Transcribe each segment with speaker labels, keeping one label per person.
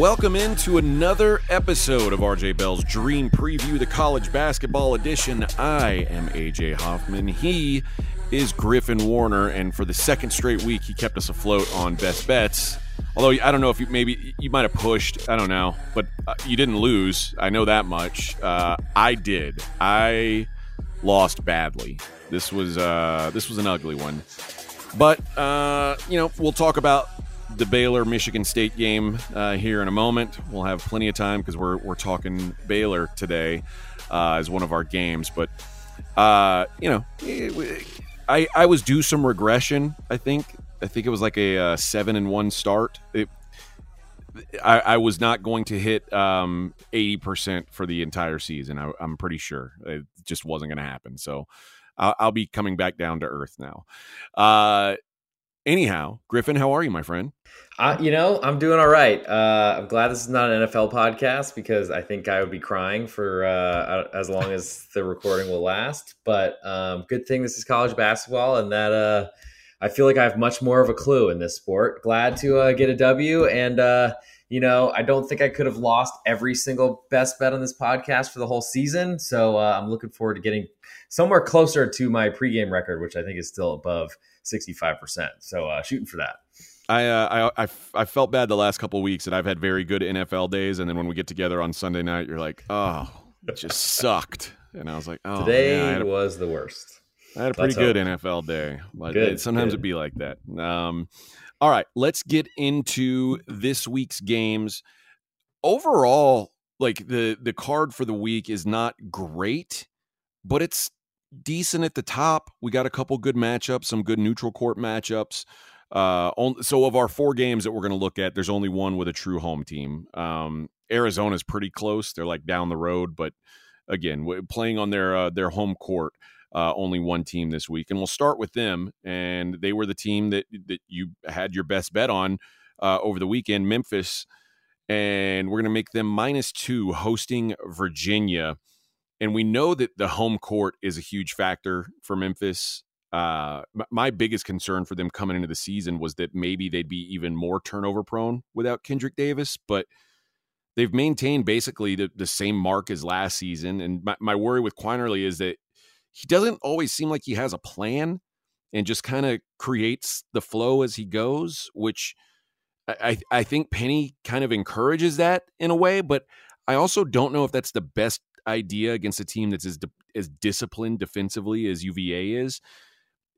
Speaker 1: Welcome into another episode of RJ Bell's Dream Preview, the college basketball edition. I am AJ Hoffman. He is Griffin Warner, and for the second straight week, he kept us afloat on best bets. Although I don't know if you maybe you might have pushed, I don't know, but uh, you didn't lose. I know that much. Uh, I did. I lost badly. This was uh, this was an ugly one, but uh, you know we'll talk about the Baylor Michigan State game uh, here in a moment. We'll have plenty of time because we're we're talking Baylor today uh, as one of our games. But uh, you know, I I was due some regression. I think I think it was like a, uh, seven and one start. It, I, I, was not going to hit um, eighty um, percent for the entire season. I, am pretty sure it just wasn't going to happen. So I'll, I'll, be coming back down to earth now. Anyhow, Griffin, how are you, my friend?
Speaker 2: Uh, you know, I'm doing all right. Uh, I'm glad this is not an NFL podcast because I think I would be crying for uh, as long as the recording will last. But um, good thing this is college basketball and that uh, I feel like I have much more of a clue in this sport. Glad to uh, get a W. And, uh, you know, I don't think I could have lost every single best bet on this podcast for the whole season. So I'm looking forward to getting somewhere closer to my pregame record, which I think is still above – 65%. So uh, shooting for that.
Speaker 1: I, uh, I, I, I felt bad the last couple weeks that I've had very good NFL days, and then when we get together on Sunday night, you're like, oh, it just sucked, and I was like, oh,
Speaker 2: today a, was the worst.
Speaker 1: I had a pretty good NFL day, but good, sometimes good. it'd be like that. Um, all right, let's get into this week's games. Overall, like the the card for the week is not great, but it's decent at the top. We got a couple good matchups, some good neutral court matchups. Uh, so of our four games that we're going to look at, there's only one with a true home team. Um, Arizona's pretty close; they're like down the road, but again, playing on their uh, their home court. Uh, only one team this week, and we'll start with them. And they were the team that that you had your best bet on uh, over the weekend, Memphis. And we're going to make them minus two hosting Virginia and we know that the home court is a huge factor for Memphis. Uh, my biggest concern for them coming into the season was that maybe they'd be even more turnover prone without Kendrick Davis, but they've maintained basically the, the same mark as last season. And my, my worry with Quinerly is that he doesn't always seem like he has a plan and just kind of creates the flow as he goes, which I, I think Penny kind of encourages that in a way, but I also don't know if that's the best idea against a team that's as as disciplined defensively as UVA is.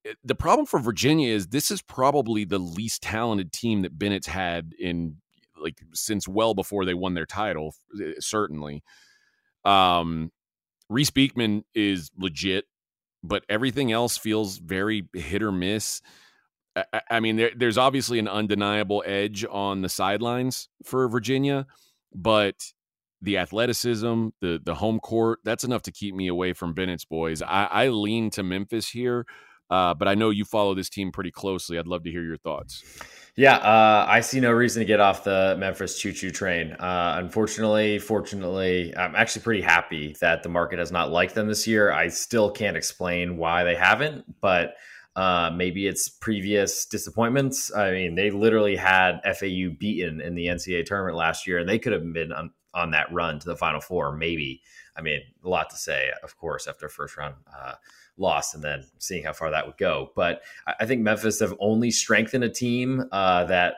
Speaker 1: Eh, the problem for Virginia is this is probably the least talented team that Bennett's had in like since well before they won their title. Eh, certainly, um, Reece Beekman is legit, but everything else feels very hit or miss. I, I mean, there, there's obviously an undeniable edge on the sidelines for Virginia, but the athleticism, the the home court, that's enough to keep me away from Bennett's boys. I, I lean to Memphis here, uh, but I know you follow this team pretty closely. I'd love to hear your thoughts.
Speaker 2: Yeah, uh, I see no reason to get off the Memphis choo choo train. Uh, unfortunately, fortunately, I'm actually pretty happy that the market has not liked them this year. I still can't explain why they haven't, but uh, maybe it's previous disappointments. I mean, they literally had FAU beaten in the NCAA tournament last year, and they could have been on that run to the Final Four. Maybe, I mean, a lot to say, of course, after a first round uh, loss, and then seeing how far that would go. But I think Memphis have only strengthened a team uh, that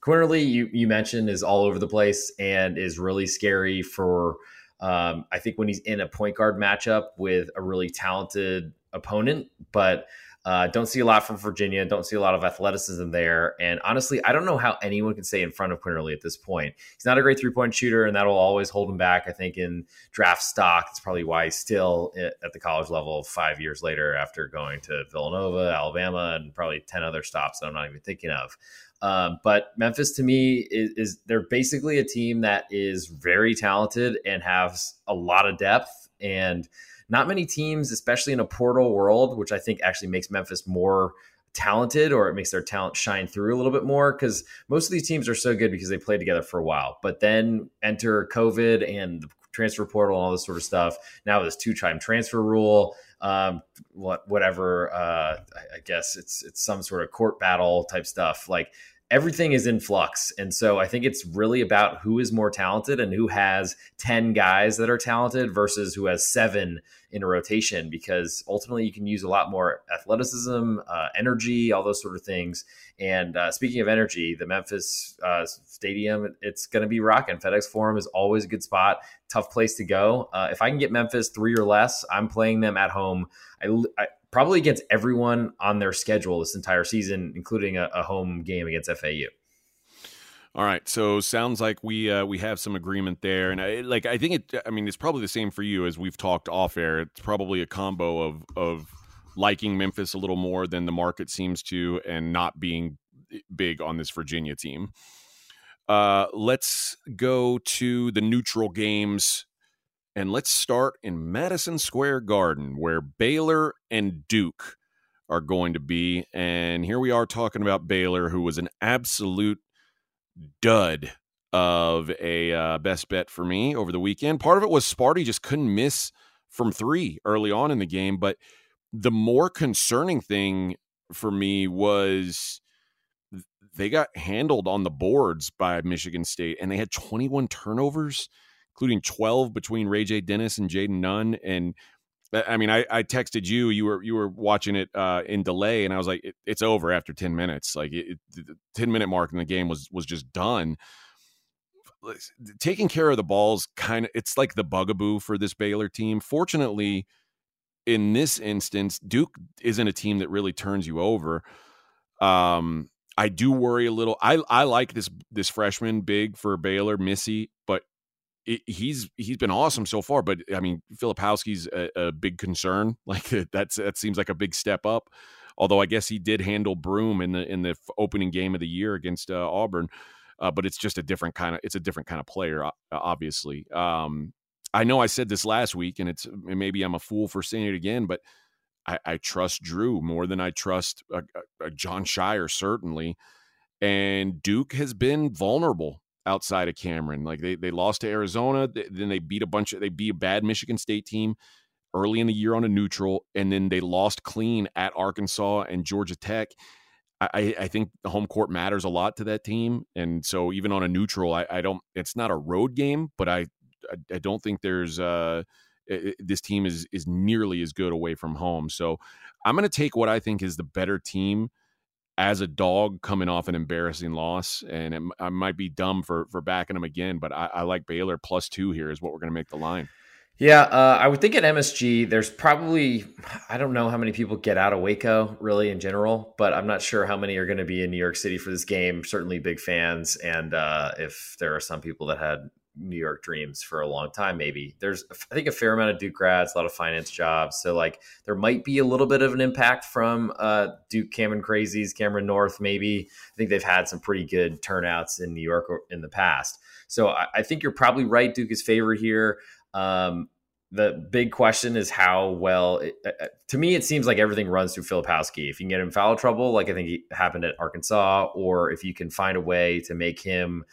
Speaker 2: Quinerly, you you mentioned, is all over the place and is really scary for. Um, I think when he's in a point guard matchup with a really talented opponent, but uh, don't see a lot from Virginia. Don't see a lot of athleticism there. And honestly, I don't know how anyone can stay in front of Quinerly at this point. He's not a great three point shooter, and that'll always hold him back. I think in draft stock, it's probably why he's still at the college level five years later after going to Villanova, Alabama, and probably 10 other stops that I'm not even thinking of. Um, but Memphis to me is, is they're basically a team that is very talented and has a lot of depth. And not many teams, especially in a portal world, which I think actually makes Memphis more talented or it makes their talent shine through a little bit more because most of these teams are so good because they played together for a while. But then enter COVID and the transfer portal and all this sort of stuff. Now this two-time transfer rule, um, what whatever. Uh, I, I guess it's it's some sort of court battle type stuff. Like everything is in flux. And so I think it's really about who is more talented and who has 10 guys that are talented versus who has seven in a rotation, because ultimately you can use a lot more athleticism, uh, energy, all those sort of things. And uh, speaking of energy, the Memphis uh, Stadium, it's going to be rocking. FedEx Forum is always a good spot, tough place to go. Uh, if I can get Memphis three or less, I'm playing them at home. I, I probably against everyone on their schedule this entire season, including a, a home game against FAU.
Speaker 1: All right, so sounds like we uh, we have some agreement there, and I, like I think it. I mean, it's probably the same for you as we've talked off air. It's probably a combo of of liking Memphis a little more than the market seems to, and not being big on this Virginia team. Uh, let's go to the neutral games and let's start in Madison Square Garden, where Baylor and Duke are going to be. And here we are talking about Baylor, who was an absolute dud of a uh, best bet for me over the weekend. Part of it was Sparty just couldn't miss from three early on in the game. But the more concerning thing for me was they got handled on the boards by Michigan State and they had 21 turnovers including 12 between Ray J. Dennis and Jayden Nunn. And I mean, I, I, texted you, you were, you were watching it uh, in delay and I was like, it, it's over after 10 minutes. Like it, the 10 minute mark in the game was, was just done. Taking care of the balls kind of, it's like the bugaboo for this Baylor team. Fortunately, in this instance, Duke isn't a team that really turns you over. Um, I do worry a little. I I like this this freshman big for Baylor, Missi, but it, he's he's been awesome so far, but I mean, Filipowski's a, a big concern. Like that's that seems like a big step up. Although I guess he did handle Broome in the in the opening game of the year against uh, Auburn, uh, but it's just a different kind of it's a different kind of player, obviously. Um, I know I said this last week, and it's maybe I'm a fool for saying it again, but I, I trust Drew more than I trust a, a Jon Scheyer, certainly. And Duke has been vulnerable outside of Cameron. Like they they lost to Arizona, then they beat a bunch of they beat a bad Michigan State team early in the year on a neutral, and then they lost clean at Arkansas and Georgia Tech. I, I think the home court matters a lot to that team, and so even on a neutral, I, I don't. It's not a road game, but I I, I don't think there's uh this team is is nearly as good away from home. So I'm going to take what I think is the better team as a dog coming off an embarrassing loss, and it, I might be dumb for for backing them again, but I, I like Baylor plus two here is what we're going to make the line.
Speaker 2: Yeah, uh, I would think at MSG, there's probably I don't know how many people get out of Waco really in general, but I'm not sure how many are going to be in New York City for this game. Certainly big fans, and uh, if there are some people that had New York dreams for a long time. Maybe there's, I think, a fair amount of Duke grads, a lot of finance jobs. So like, there might be a little bit of an impact from uh, Duke Cameron Crazies, Cameron North. Maybe I think they've had some pretty good turnouts in New York in the past. So I, I think you're probably right. Duke is favored here. Um, the big question is how well. It, uh, uh to me, it seems like everything runs through Filipowski. If you can get him foul trouble, like I think happened at Arkansas, or if you can find a way to make him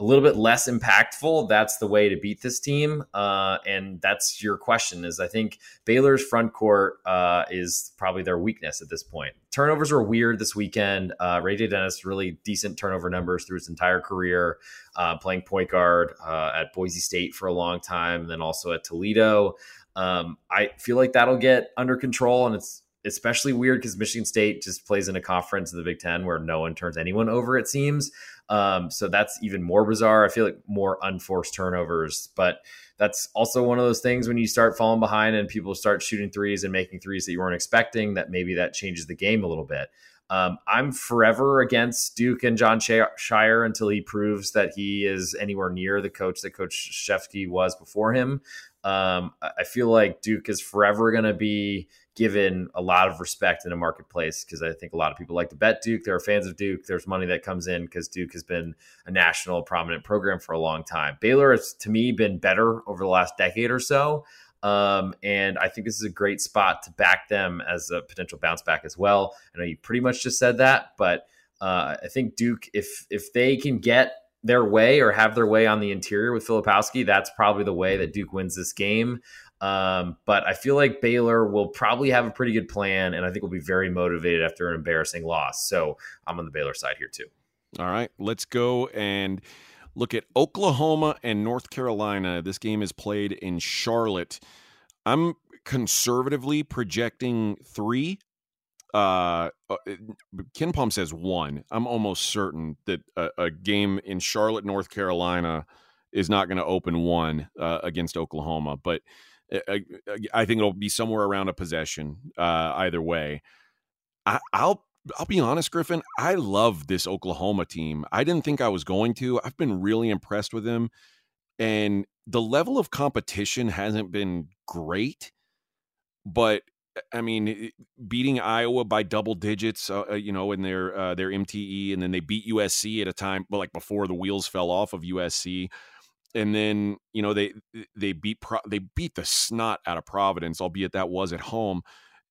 Speaker 2: a little bit less impactful, that's the way to beat this team. Uh, and that's your question. Is I think Baylor's front court uh, is probably their weakness at this point. Turnovers were weird this weekend. Uh, Ray J. Dennis really decent turnover numbers through his entire career, uh, playing point guard uh, at Boise State for a long time, and then also at Toledo. Um, I feel like that'll get under control, and it's especially weird because Michigan State just plays in a conference in the Big Ten where no one turns anyone over. It seems. Um, so that's even more bizarre. I feel like more unforced turnovers, but that's also one of those things when you start falling behind and people start shooting threes and making threes that you weren't expecting, that maybe that changes the game a little bit. Um, I'm forever against Duke and Jon Scheyer until he proves that he is anywhere near the coach that Coach Krzyzewski was before him. Um, I feel like Duke is forever going to be given a lot of respect in a marketplace because I think a lot of people like to bet Duke. There are fans of Duke. There's money that comes in because Duke has been a national prominent program for a long time. Baylor has, to me, been better over the last decade or so. Um, and I think this is a great spot to back them as a potential bounce back as well. I know you pretty much just said that, but uh, I think Duke, if if they can get their way or have their way on the interior with Filipowski, that's probably the way that Duke wins this game. Um, but I feel like Baylor will probably have a pretty good plan, and I think will be very motivated after an embarrassing loss. So I'm on the Baylor side here too.
Speaker 1: All right, let's go and look at Oklahoma and North Carolina. This game is played in Charlotte. I'm conservatively projecting three. Uh, uh KenPom says one. I'm almost certain that a, a game in Charlotte, North Carolina, is not going to open one uh, against Oklahoma, but uh, uh, I think it'll be somewhere around a possession uh, either way. I, I'll I'll be honest, Griffin. I love this Oklahoma team. I didn't think I was going to. I've been really impressed with them, and the level of competition hasn't been great. But I mean, beating Iowa by double digits, uh, uh you know, in their uh, their MTE, and then they beat USC at a time, but like before the wheels fell off of USC, and then you know they they beat Pro- they beat the snot out of Providence, albeit that was at home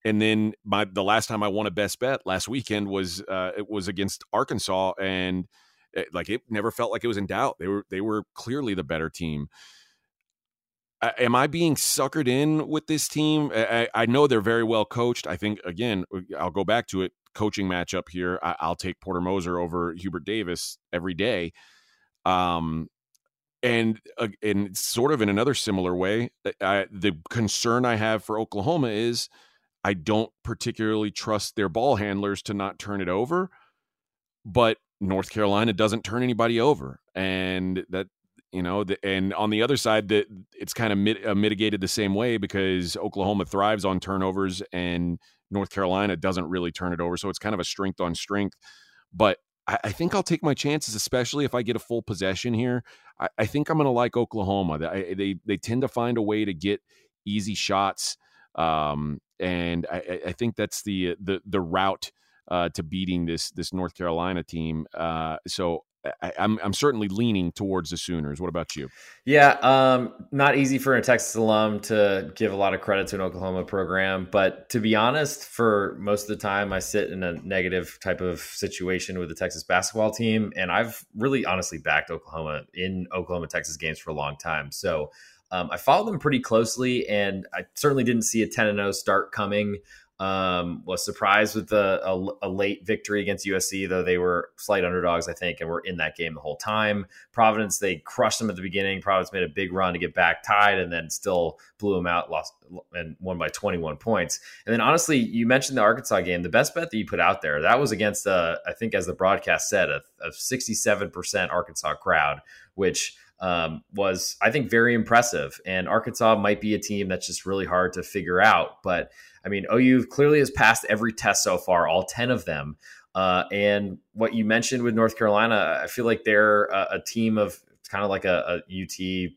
Speaker 1: and then my the last time I won a best bet last weekend was uh, it was against Arkansas, and it, like it never felt like it was in doubt. They were they were clearly the better team. I, am I being suckered in with this team? I, I, know they're very well coached. I think again, I'll go back to it. Coaching matchup here. I, will take Porter Moser over Hubert Davis every day. Um, and uh, and sort of in another similar way, uh, I, the concern I have for Oklahoma is I don't particularly trust their ball handlers to not turn it over, but North Carolina doesn't turn anybody over, and that you know, the, and on the other side, that it's kind of mit, uh, mitigated the same way because Oklahoma thrives on turnovers and North Carolina doesn't really turn it over, so it's kind of a strength on strength. But I, I think I'll take my chances, especially if I get a full possession here. I, I think I'm going to like Oklahoma. They, they they tend to find a way to get easy shots. Um, and I, I, think that's the the the route uh, to beating this this North Carolina team. Uh, so I, am I'm, I'm certainly leaning towards the Sooners. What about you?
Speaker 2: Yeah, um, not easy for a Texas alum to give a lot of credit to an Oklahoma program, but to be honest, for most of the time, I sit in a negative type of situation with the Texas basketball team, and I've really honestly backed Oklahoma in Oklahoma Texas games for a long time. So um, I followed them pretty closely, and I certainly didn't see a 10 and 0 start coming. Um, was surprised with the, a, a, late victory against USC, though they were slight underdogs, I think, and were in that game the whole time. Providence, they crushed them at the beginning. Providence made a big run to get back tied, and then still blew them out, lost and won by 21 points. And then, honestly, you mentioned the Arkansas game. The best bet that you put out there that was against, uh, I think, as the broadcast said, a, a 67% Arkansas crowd, which um, was, I think, very impressive. And Arkansas might be a team that's just really hard to figure out. But I mean, OU clearly has passed every test so far, all 10 of them. Uh, and what you mentioned with North Carolina, I feel like they're a, a team of kind of like a, a UT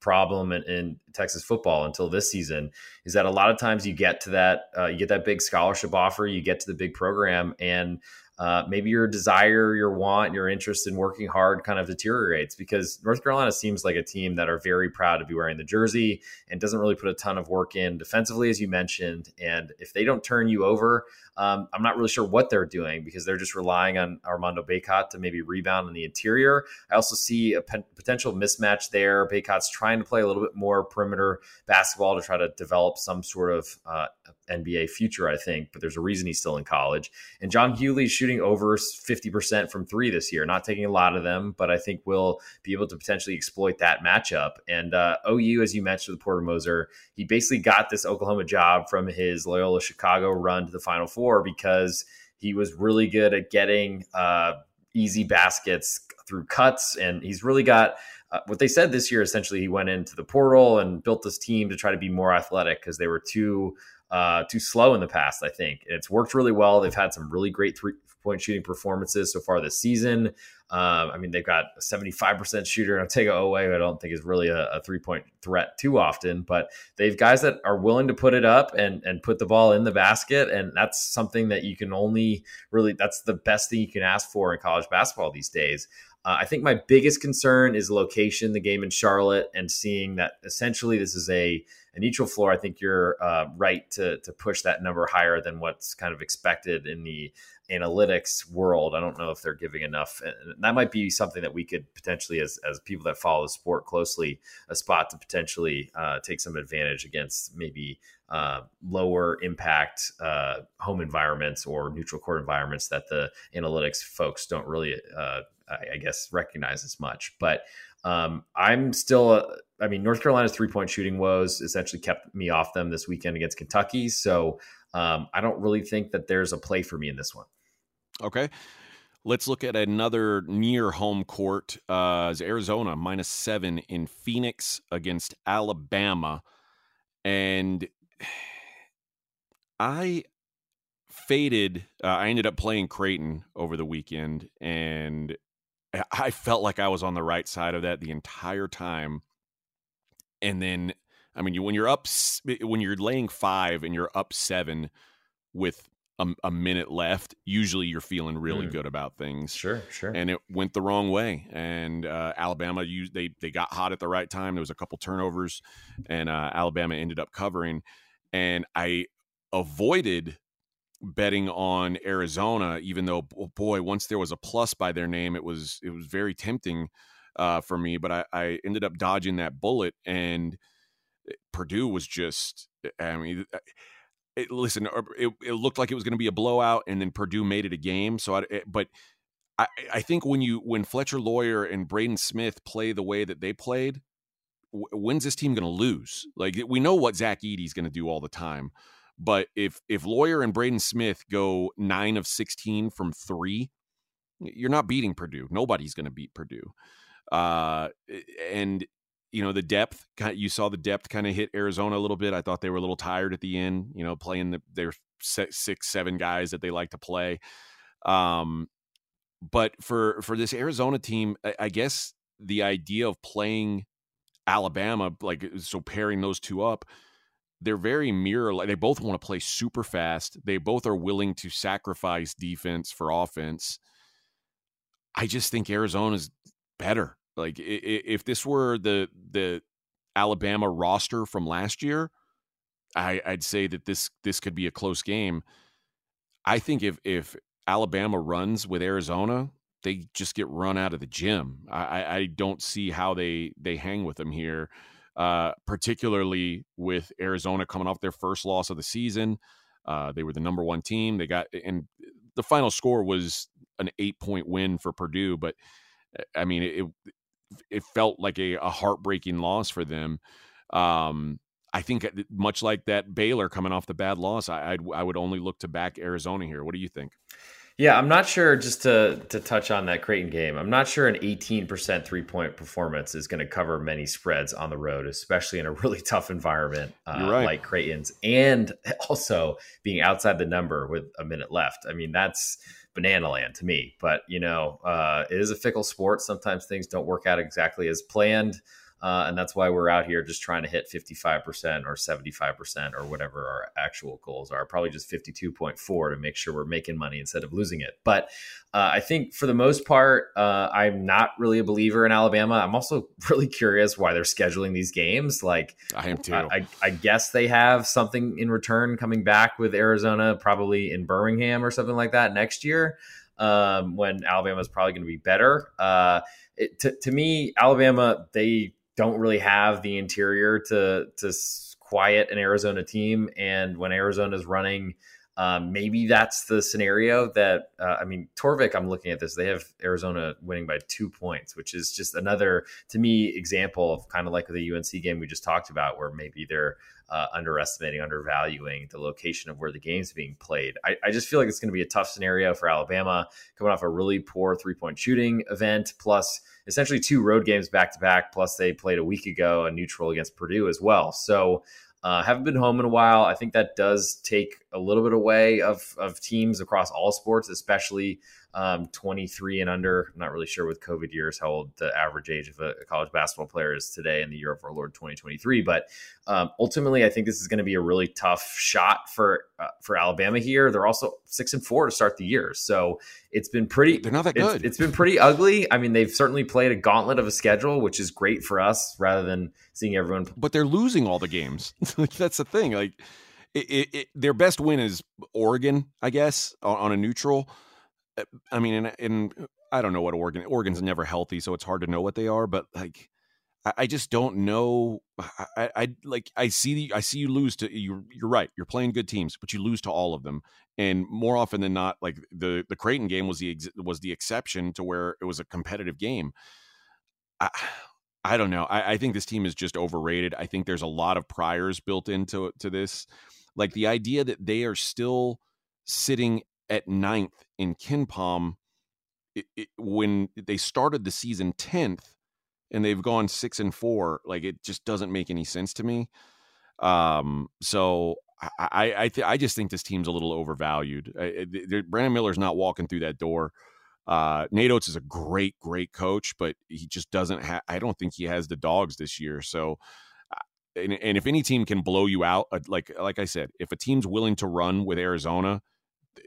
Speaker 2: problem in, in, Texas football until this season is that a lot of times you get to that, uh, you get that big scholarship offer, you get to the big program, and uh, maybe your desire, your want, your interest in working hard kind of deteriorates because North Carolina seems like a team that are very proud to be wearing the jersey and doesn't really put a ton of work in defensively, as you mentioned. And if they don't turn you over, um, I'm not really sure what they're doing because they're just relying on Armando Bacot to maybe rebound in the interior. I also see a p- potential mismatch there. Bacot's trying to play a little bit more perimeter basketball to try to develop some sort of uh, NBA future, I think, but there's a reason he's still in college. And John Hugley's shooting over 50% from three this year, not taking a lot of them, but I think we'll be able to potentially exploit that matchup. And uh, OU, as you mentioned with Porter Moser, he basically got this Oklahoma job from his Loyola Chicago run to the Final Four because he was really good at getting uh, easy baskets through cuts, and he's really got. Uh, what they said this year essentially he went into the portal and built this team to try to be more athletic because they were too uh, too slow in the past, I think. it's worked really well. They've had some really great three point shooting performances so far this season. Um, I mean, they've got a 75% shooter, Otega Oweh, I don't think is really a, a three point threat too often, but they've guys that are willing to put it up and, and put the ball in the basket. And that's something that you can only really, that's the best thing you can ask for in college basketball these days. Uh, I think my biggest concern is location, the game in Charlotte, and seeing that essentially this is a a neutral floor, I think you're uh, right to to push that number higher than what's kind of expected in the analytics world. I don't know if they're giving enough. And that might be something that we could potentially, as, as people that follow the sport closely, a spot to potentially uh, take some advantage against maybe uh, lower impact uh, home environments or neutral court environments that the analytics folks don't really, uh, I, I, guess, recognize as much. But um, I'm still, uh, I mean, North Carolina's three point shooting woes essentially kept me off them this weekend against Kentucky. So um, I don't really think that there's a play for me in this one.
Speaker 1: Okay. Let's look at another near home court. Uh, Arizona minus seven in Phoenix against Alabama. And I faded. Uh, I ended up playing Creighton over the weekend, and I felt like I was on the right side of that the entire time. And then, I mean, you, when you're up, when you're laying five and you're up seven with a, a minute left, usually you're feeling really mm. good about things.
Speaker 2: Sure, sure.
Speaker 1: And it went the wrong way. And uh, Alabama used they they got hot at the right time. There was a couple turnovers, and uh, Alabama ended up covering. And I avoided betting on Arizona, even though boy, once there was a plus by their name, it was it was very tempting uh, for me. But I, I ended up dodging that bullet, and eh, Purdue was just. I mean, it, listen, uh, it, it, looked like it was going to be a blowout, and then Purdue made it a game. So, I, it, but I, I think when you when Fletcher Loyer and Braden Smith play the way that they played, when's this team going to lose? Like we know what Zach Edey's going to do all the time, but if if Loyer and Braden Smith go nine of sixteen from three, you're not beating Purdue. Nobody's going to beat Purdue. Uh, and you know the depth you saw the depth kind of hit arizona a little bit. I thought they were a little tired at the end you know playing the, their six seven guys that they like to play. Um but for for this arizona team I, I guess the idea of playing alabama like so pairing those two up they're very mirror like they both want to play super fast. They both are willing to sacrifice defense for offense. I just think arizona's better like if this were the the Alabama roster from last year, I, I'd say that this this could be a close game. I think if if Alabama runs with Arizona, they just get run out of the gym. I, I don't see how they they hang with them here, uh, particularly with Arizona coming off their first loss of the season. Uh, they were the number one team. They got and the final score was an eight point win for Purdue, but I mean it, it felt like a, a heartbreaking loss for them. Um, I think much like that Baylor coming off the bad loss, I I'd, I would only look to back Arizona here. What do you think?
Speaker 2: Yeah, I'm not sure. Just to to touch on that Creighton game, I'm not sure an 18% three point performance is going to cover many spreads on the road, especially in a really tough environment uh, right. like Creighton's, and also being outside the number with a minute left. I mean, that's banana land to me. But you know, uh, it is a fickle sport. Sometimes things don't work out exactly as planned. Uh, and that's why we're out here just trying to hit 55% or 75% or whatever our actual goals are. Probably just 52.4 to make sure we're making money instead of losing it. But uh, I think for the most part, uh, I'm not really a believer in Alabama. I'm also really curious why they're scheduling these games. Like,
Speaker 1: I am too.
Speaker 2: I, I guess they have something in return coming back with Arizona, probably in Birmingham or something like that next year um, when Alabama is probably going to be better. Uh, it, to, to me, Alabama, they don't really have the interior to to quiet an Arizona team. And when Arizona is running, um, maybe that's the scenario that uh, I mean, Torvik. I'm looking at this; they have Arizona winning by two points, which is just another, to me, example of kind of like the UNC game we just talked about, where maybe they're uh, underestimating, undervaluing the location of where the game's being played. I, I just feel like it's going to be a tough scenario for Alabama coming off a really poor three point shooting event, plus essentially two road games back to back. Plus, they played a week ago a neutral against Purdue as well. So, uh, haven't been home in a while. I think that does take a little bit away of of teams across all sports, especially um, 23 and under. I'm not really sure with COVID years how old the average age of a, a college basketball player is today in the year of our Lord 2023. But um, ultimately, I think this is going to be a really tough shot for uh, for Alabama here. They're also six and four to start the year, so it's been pretty.
Speaker 1: They're not that good.
Speaker 2: It's, it's been pretty ugly. I mean, they've certainly played a gauntlet of a schedule, which is great for us rather than seeing everyone.
Speaker 1: But they're losing all the games. that's the thing. Like. It, it, their best win is Oregon, I guess, on, on a neutral uh, I mean, and, I don't know what Oregon. Oregon's never healthy, so it's hard to know what they are. But like, I, I just don't know. I, I, like I see I see you lose to you. You're right. You're playing good teams, but you lose to all of them. And more often than not, like the the Creighton game was the was the exception to where it was a competitive game. I, I don't know. I, I think this team is just overrated. I think there's a lot of priors built into to this. Like the idea that they are still sitting at ninth in KenPom it, it, when they started the season 10th and they've gone six and four like it just doesn't make any sense to me. Um so i i th- i just think this team's a little overvalued. I, I, brandon miller's not walking through that door. Uh nate Oats is a great great coach but he just doesn't have i don't think he has the dogs this year so and, and if any team can blow you out uh, like like i said if a team's willing to run with arizona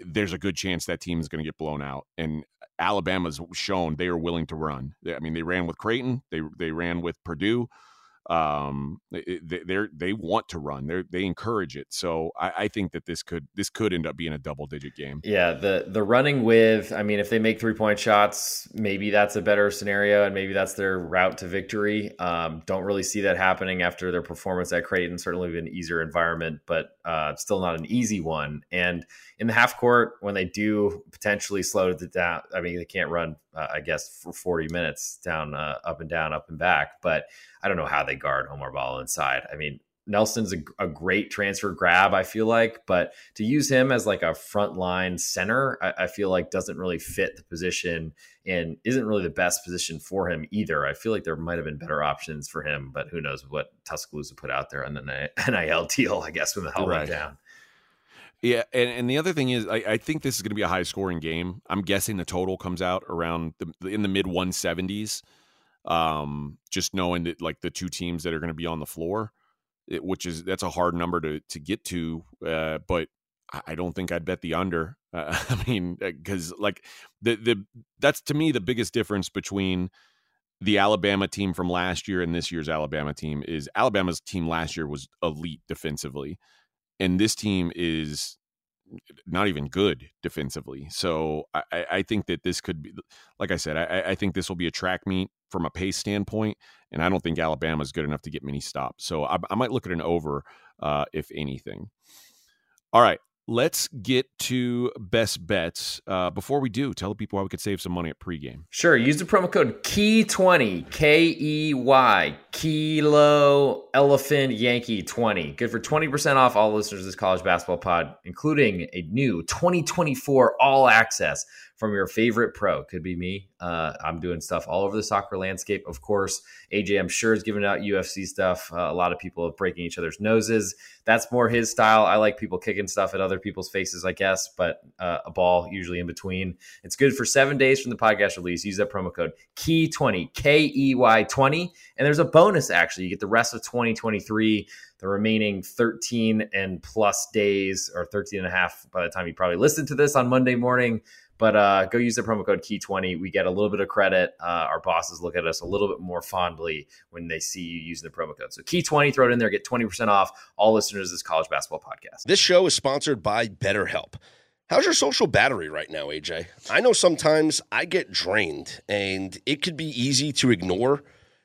Speaker 1: there's a good chance that team is going to get blown out. And Alabama's shown they are willing to run. I mean, they ran with Creighton, they they ran with Purdue um they they want to run they they encourage it so I, I think that this could this could end up being a double digit game.
Speaker 2: Yeah the the running with i mean if they make three point shots maybe that's a better scenario and maybe that's their route to victory um don't really see that happening after their performance at creighton certainly an easier environment but uh still not an easy one and in the half court when they do potentially slow it down i mean they can't run uh, I guess, for 40 minutes down, uh, up and down, up and back. But I don't know how they guard Oumar Ballo inside. I mean, Nelson's a, a, great transfer grab, I feel like, but to use him as like a frontline center, I, I, feel like doesn't really fit the position and isn't really the best position for him either. I feel like there might have been better options for him, but who knows what Tuscaloosa put out there on the NIL deal, I guess, when the hell right. went down.
Speaker 1: Yeah, and, and the other thing is, I, I think this is going to be a high scoring game. I'm guessing the total comes out around the in the mid 170s. Um, just knowing that like the two teams that are going to be on the floor, it, which is that's a hard number to to get to. Uh, but I don't think I'd bet the under. Uh, I mean, because uh, like the the that's to me the biggest difference between the Alabama team from last year and this year's Alabama team is Alabama's team last year was elite defensively and this team is not even good defensively. So I, I, think that this could be, like I said, I, I, think this will be a track meet from a pace standpoint, and I don't think Alabama is good enough to get many stops. So I, I might look at an over, uh, if anything. All right, let's get to best bets. Uh, before we do, tell the people how we could save some money at pregame.
Speaker 2: Sure. Use the promo code KEY20, K E Y, Kilo Elephant Yankee 20. Good for 20% off all listeners of this college basketball pod, including a new 2024 all access from your favorite pro. Could be me. Uh, I'm doing stuff all over the soccer landscape. Of course, AJ, I'm sure, is giving out UFC stuff. Uh, a lot of people are breaking each other's noses. That's more his style. I like people kicking stuff at other people's faces, I guess, but uh, a ball usually in between. It's good for seven days from the podcast release. Use that promo code KEY20, K E Y 20. And there's a bonus actually. You get the rest of 2023 the remaining 13 and plus days or 13 and a half by the time you probably listen to this on Monday morning. But uh, go use the promo code Key20. We get a little bit of credit. Uh, our bosses look at us a little bit more fondly when they see you using the promo code. So Key20, throw it in there, get 20% off all listeners of this college basketball podcast.
Speaker 3: This show is sponsored by BetterHelp. How's your social battery right now, AJ? I know sometimes I get drained and it could be easy to ignore –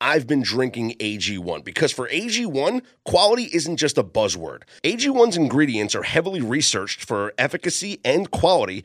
Speaker 3: I've been drinking AG1 because for AG1, quality isn't just a buzzword. AG1's ingredients are heavily researched for efficacy and quality,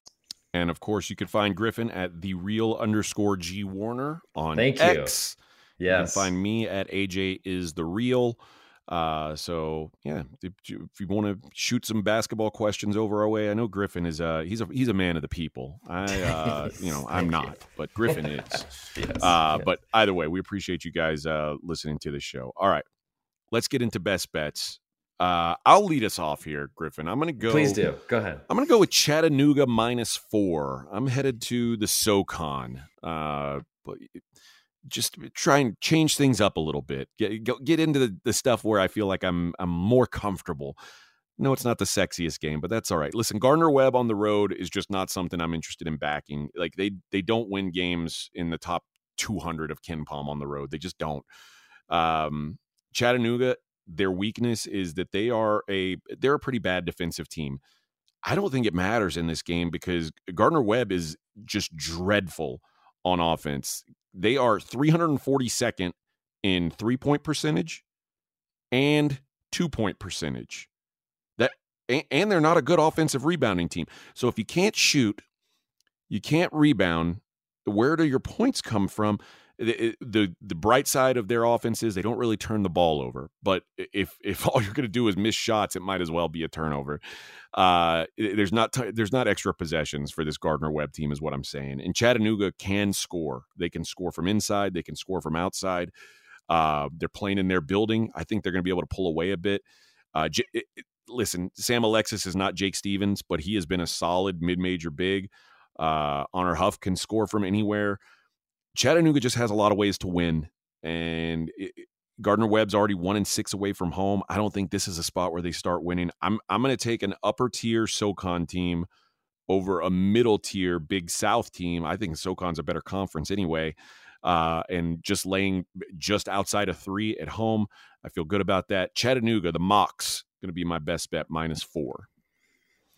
Speaker 1: And of course, you can find Griffin at the real underscore G Warner on
Speaker 2: Thank
Speaker 1: X.
Speaker 2: You. Yes.
Speaker 1: You can find me at AJ is the real. Uh, so yeah, if you, you want to shoot some basketball questions over our way, I know Griffin is uh he's a he's a man of the people. I uh you know I'm not, you. but Griffin is. yes, uh, yes. but either way, we appreciate you guys uh listening to the show. All right, let's get into best bets. Uh, I'll lead us off here, Griffin. I'm going to go.
Speaker 2: Please do. Go ahead.
Speaker 1: I'm going to go with Chattanooga minus four. I'm headed to the SoCon. Uh, but just try and change things up a little bit. Get get into the, the stuff where I feel like I'm I'm more comfortable. No, it's not the sexiest game, but that's all right. Listen, Gardner Webb on the road is just not something I'm interested in backing. Like they they don't win games in the top 200 of KenPom on the road. They just don't. Um, Chattanooga their weakness is that they are a they're a pretty bad defensive team. I don't think it matters in this game because Gardner Webb is just dreadful on offense. They are 342nd in three point percentage and two point percentage. That and they're not a good offensive rebounding team. So if you can't shoot, you can't rebound. Where do your points come from? The, the the bright side of their offense is they don't really turn the ball over. But if if all you're going to do is miss shots, it might as well be a turnover. Uh, there's not t- there's not extra possessions for this Gardner Webb team, is what I'm saying. And Chattanooga can score. They can score from inside. They can score from outside. Uh, they're playing in their building. I think they're going to be able to pull away a bit. Uh, J- listen, Sam Alexis is not Jake Stephens, but he has been a solid mid-major big. Uh, Honor Huff can score from anywhere. Chattanooga just has a lot of ways to win, and it, Gardner Webb's already one and six away from home. I don't think this is a spot where they start winning. I'm I'm going to take an upper tier SoCon team over a middle tier Big South team. I think SoCon's a better conference anyway. Uh, and just laying just outside of three at home, I feel good about that. Chattanooga, the Mocs, going to be my best bet minus four.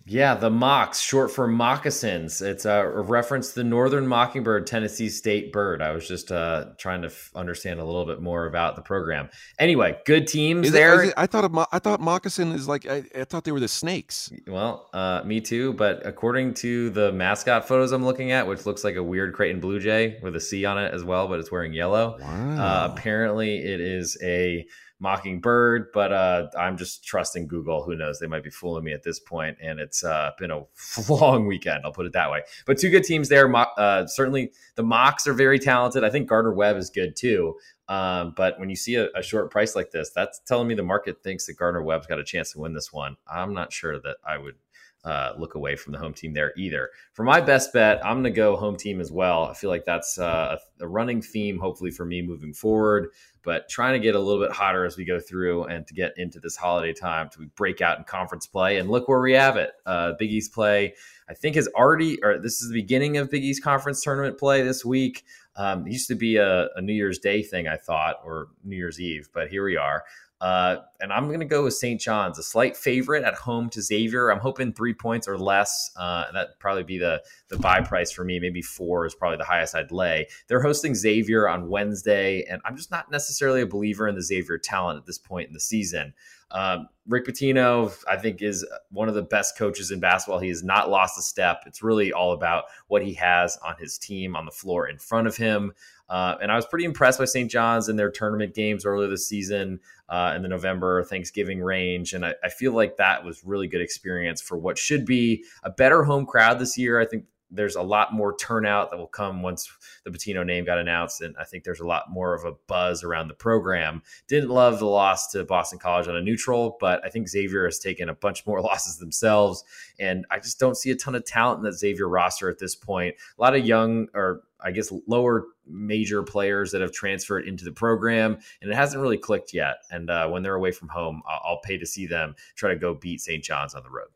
Speaker 2: Yeah, the Mocs, short for moccasins. It's a reference to the northern mockingbird, Tennessee state bird. I was just uh, trying to f- understand a little bit more about the program. Anyway, good teams
Speaker 1: is
Speaker 2: there.
Speaker 1: It, it, I thought mo- I thought moccasin is like I, I, thought they were the snakes.
Speaker 2: Well, uh, me too. But according to the mascot photos I'm looking at, which looks like a weird Creighton blue jay with a C on it as well, but it's wearing yellow. Uh, wow. Uh, apparently, it is a Mockingbird, but uh, I'm just trusting Google. Who knows? They might be fooling me at this point, and it's uh, been a long weekend. I'll put it that way. But two good teams there. Uh, certainly, the Mocs are very talented. I think Gardner Webb is good too. Um, but when you see a, a, short price like this, that's telling me the market thinks that Gardner Webb's got a chance to win this one. I'm not sure that I would uh, look away from the home team there either. For my best bet, I'm going to go home team as well. I feel like that's uh, a, running theme, hopefully, for me moving forward. But trying to get a little bit hotter as we go through and to get into this holiday time to break out in conference play. And look where we have it. Uh, Big East play, I think, is already, or this is the beginning of Big East conference tournament play this week. Um, it used to be a, a New Year's Day thing, I thought, or New Year's Eve, but here we are. Uh, and I'm going to go with St. John's, a slight favorite at home to Xavier. I'm hoping three points or less. Uh, that'd probably be the the buy price for me. Maybe four is probably the highest I'd lay. They're hosting Xavier on Wednesday, and I'm just not necessarily a believer in the Xavier talent at this point in the season. Um, Rick Pitino, I think, is one of the best coaches in basketball. He has not lost a step. It's really all about what he has on his team on the floor in front of him. Uh, and I was pretty impressed by St. John's in their tournament games earlier this season uh, in the November Thanksgiving range. And I, I, feel like that was really good experience for what should be a better home crowd this year. I think there's a lot more turnout that will come once the Pitino name got announced. And I think there's a lot more of a buzz around the program. Didn't love the loss to Boston College on a neutral, but I think Xavier has taken a bunch more losses themselves. And I just don't see a ton of talent in that Xavier roster at this point. A lot of young or I guess lower major players that have transferred into the program, and it hasn't really clicked yet. And uh, when they're away from home, I'll, I'll pay to see them try to go beat St. John's on the road.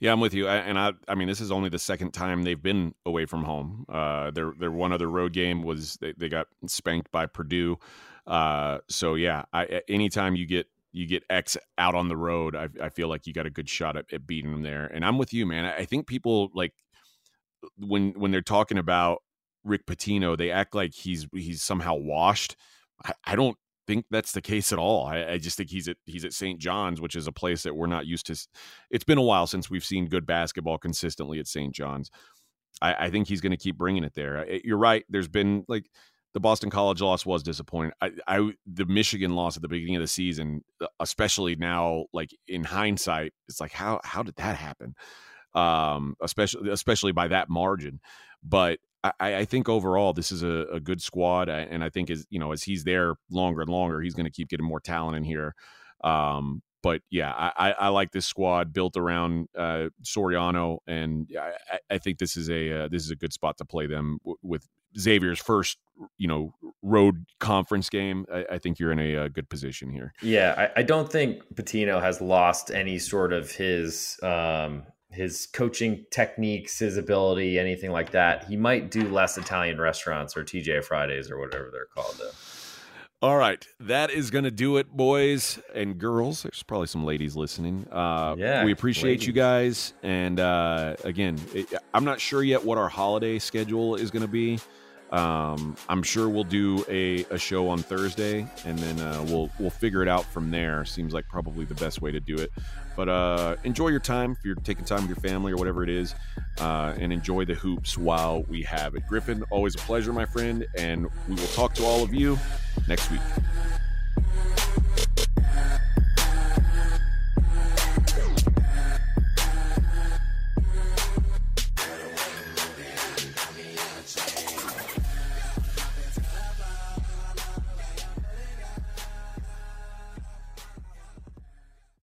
Speaker 1: Yeah, I'm with you. I, and I, I mean, this is only the second time they've been away from home. Uh, their their one other road game was they, they got spanked by Purdue. Uh, so yeah, I, anytime you get you get X out on the road, I, I feel like you got a good shot at, at beating them there. And I'm with you, man. I think people like when when they're talking about Rick Pitino, they act like he's he's somehow washed. I, I don't think that's the case at all. I, I, just think he's at he's at St. John's, which is a place that we're not used to. It's been a while since we've seen good basketball consistently at St. John's. I, I think he's going to keep bringing it there. You're right. There's been like the Boston College loss was disappointing. I, I the Michigan loss at the beginning of the season, uh, especially now, like in hindsight, it's like how how did that happen? Um, especially especially by that margin. But I, I think overall this is a, a good squad, and I think as you know as he's there longer and longer, he's going to keep getting more talent in here. Um, but yeah, I, I, like this squad built around uh, Soriano, and I, I, think this is a uh, this is a good spot to play them w- with Xavier's first you know road conference game. I, I think you're in a, a, good position here.
Speaker 2: Yeah, I, don't think Pitino has lost any sort of his um, his coaching techniques, his ability, anything like that, he might do less Italian restaurants or TJ Fridays or whatever they're called. Though.
Speaker 1: All right, that is going to do it, boys and girls. There's probably some ladies listening. Uh, yeah, we appreciate ladies. you guys. And uh, again, it, I'm not sure yet what our holiday schedule is going to be. Um, I'm sure we'll do a, a show on Thursday, and then uh, we'll we'll figure it out from there. Seems like probably the best way to do it. But uh, enjoy your time if you're taking time with your family or whatever it is, uh, and enjoy the hoops while we have it. Griffin, always a pleasure, my friend, and we will talk to all of you next week.